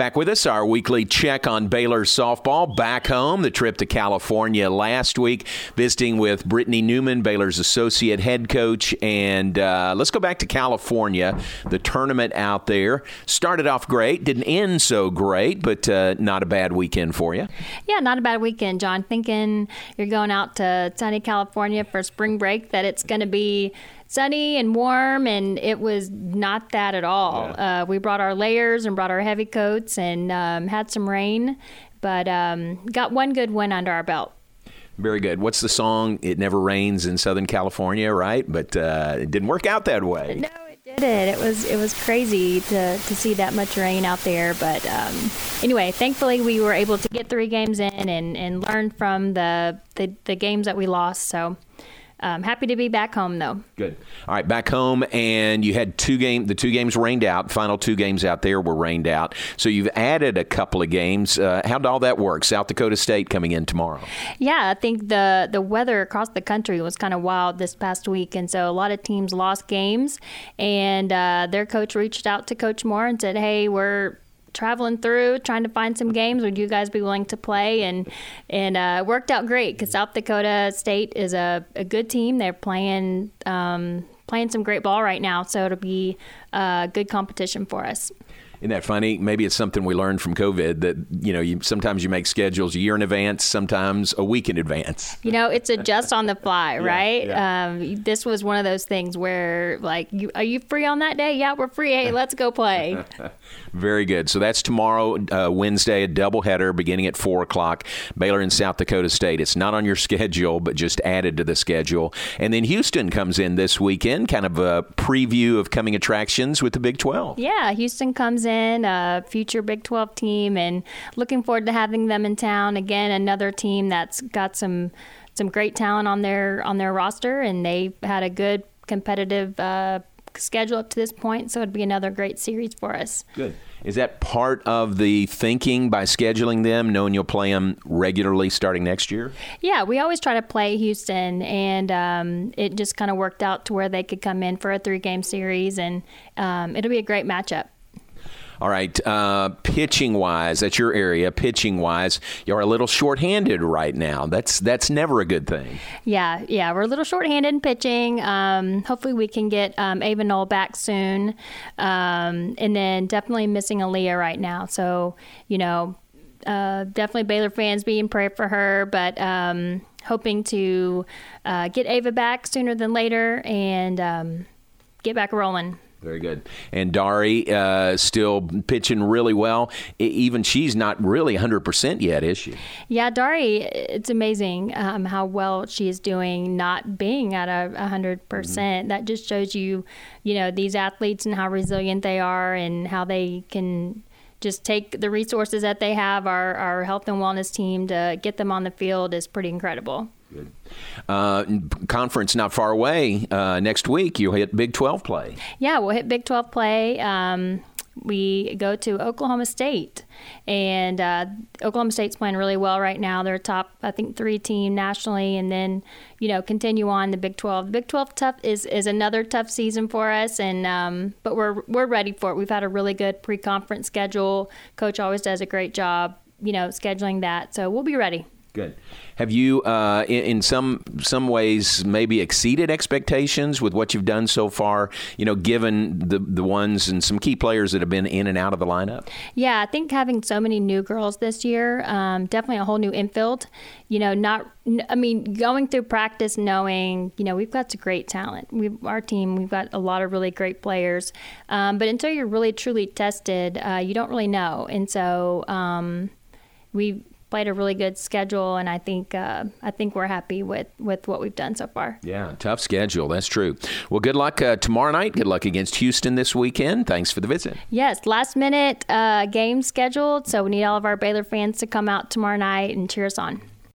Back with us, our weekly check on Baylor softball. Back home, the trip to California last week, visiting with Britni Newman, Baylor's associate head coach. And uh, let's go back to California. The tournament out there started off great, didn't end so great, but uh, not a bad weekend for you. Yeah, not a bad weekend, John. Thinking you're going out to sunny California for spring break, that it's going to be sunny and warm, and it was not that at all. Yeah. Uh, we brought our layers and brought our heavy coats and um, had some rain, but um, got one good win under our belt. Very good. What's the song? It never rains in Southern California, right? But uh, it didn't work out that way. No, it didn't. It was it was crazy to, to see that much rain out there. But um, anyway, thankfully we were able to get three games in and, and learn from the, the, the games that we lost. So um, happy to be back home though. Good. All right, back home, and you had two game. The two games rained out. Final two games out there were rained out. So you've added a couple of games. Uh, how did all that work? South Dakota State coming in tomorrow. Yeah, I think the the weather across the country was kind of wild this past week, and so a lot of teams lost games. And uh, their coach reached out to Coach Moore and said, "Hey, we're traveling through trying to find some games would you guys be willing to play? And and uh, worked out great because south dakota state is a, a good team. They're playing um, playing some great ball right now so it'll be a good competition for us isn't that funny? Maybe it's something we learned from COVID that you know you sometimes you make schedules a year in advance, sometimes a week in advance. You know, it's adjust on the fly, right? Yeah. Um, this was one of those things where like, you, are you free on that day? Yeah, we're free. Hey, let's go play. Very good. So that's tomorrow, uh, Wednesday, a doubleheader beginning at four o'clock. Baylor and South Dakota State. It's not on your schedule, but just added to the schedule. And then Houston comes in this weekend, kind of a preview of coming attractions with the Big Twelve. Yeah, Houston comes in a future Big 12 team, and looking forward to having them in town. Again, another team that's got some some great talent on their on their roster, and they had a good competitive uh, schedule up to this point. So it'd be another great series for us. Good. Is that part of the thinking by scheduling them, knowing you'll play them regularly starting next year? Yeah, we always try to play Houston, and um, it just kind of worked out to where they could come in for a three game series, and um, it'll be a great matchup. All right, uh, pitching wise, that's your area. Pitching wise, you're a little short-handed right now. That's that's never a good thing. Yeah, yeah, we're a little short-handed in pitching. Um, hopefully, we can get um, Ava Knoll back soon, um, and then definitely missing Aaliyah right now. So you know, uh, definitely Baylor fans being prayer for her, but um, hoping to uh, get Ava back sooner than later and um, get back rolling. Very good. And Dari uh, still pitching really well. Even she's not really 100% yet, is she? Yeah, Dari, it's amazing um, how well she is doing, not being at a 100%. percent mm hmm That just shows you, you know, these athletes and how resilient they are and how they can just take the resources that they have, our, our health and wellness team, to get them on the field is pretty incredible. Good. Uh, conference not far away. Uh, next week, you'll hit Big 12 play. Yeah, we'll hit Big 12 play. Um, we go to Oklahoma State, and uh, Oklahoma State's playing really well right now. They're a top, I think, three team nationally, and then you know continue on the Big 12. The Big 12 tough is is another tough season for us, and um, but we're we're ready for it. We've had a really good pre-conference schedule. Coach always does a great job, you know, scheduling that, so we'll be ready. Good. Have you, uh, in, in, some some ways, maybe exceeded expectations with what you've done so far? You know, given the the ones and some key players that have been in and out of the lineup. Yeah, I think having so many new girls this year, um, definitely a whole new infield. You know, not. I mean, going through practice, knowing you know we've got some great talent. We our team, we've got a lot of really great players. Um, but until you're really truly tested, uh, you don't really know. And so um, we played a really good schedule, and I think uh, I think we're happy with with what we've done so far. Yeah, tough schedule. That's true. Well, good luck uh, tomorrow night. Good luck against Houston this weekend. Thanks for the visit. Yes, last minute uh, game scheduled, so we need all of our Baylor fans to come out tomorrow night and cheer us on.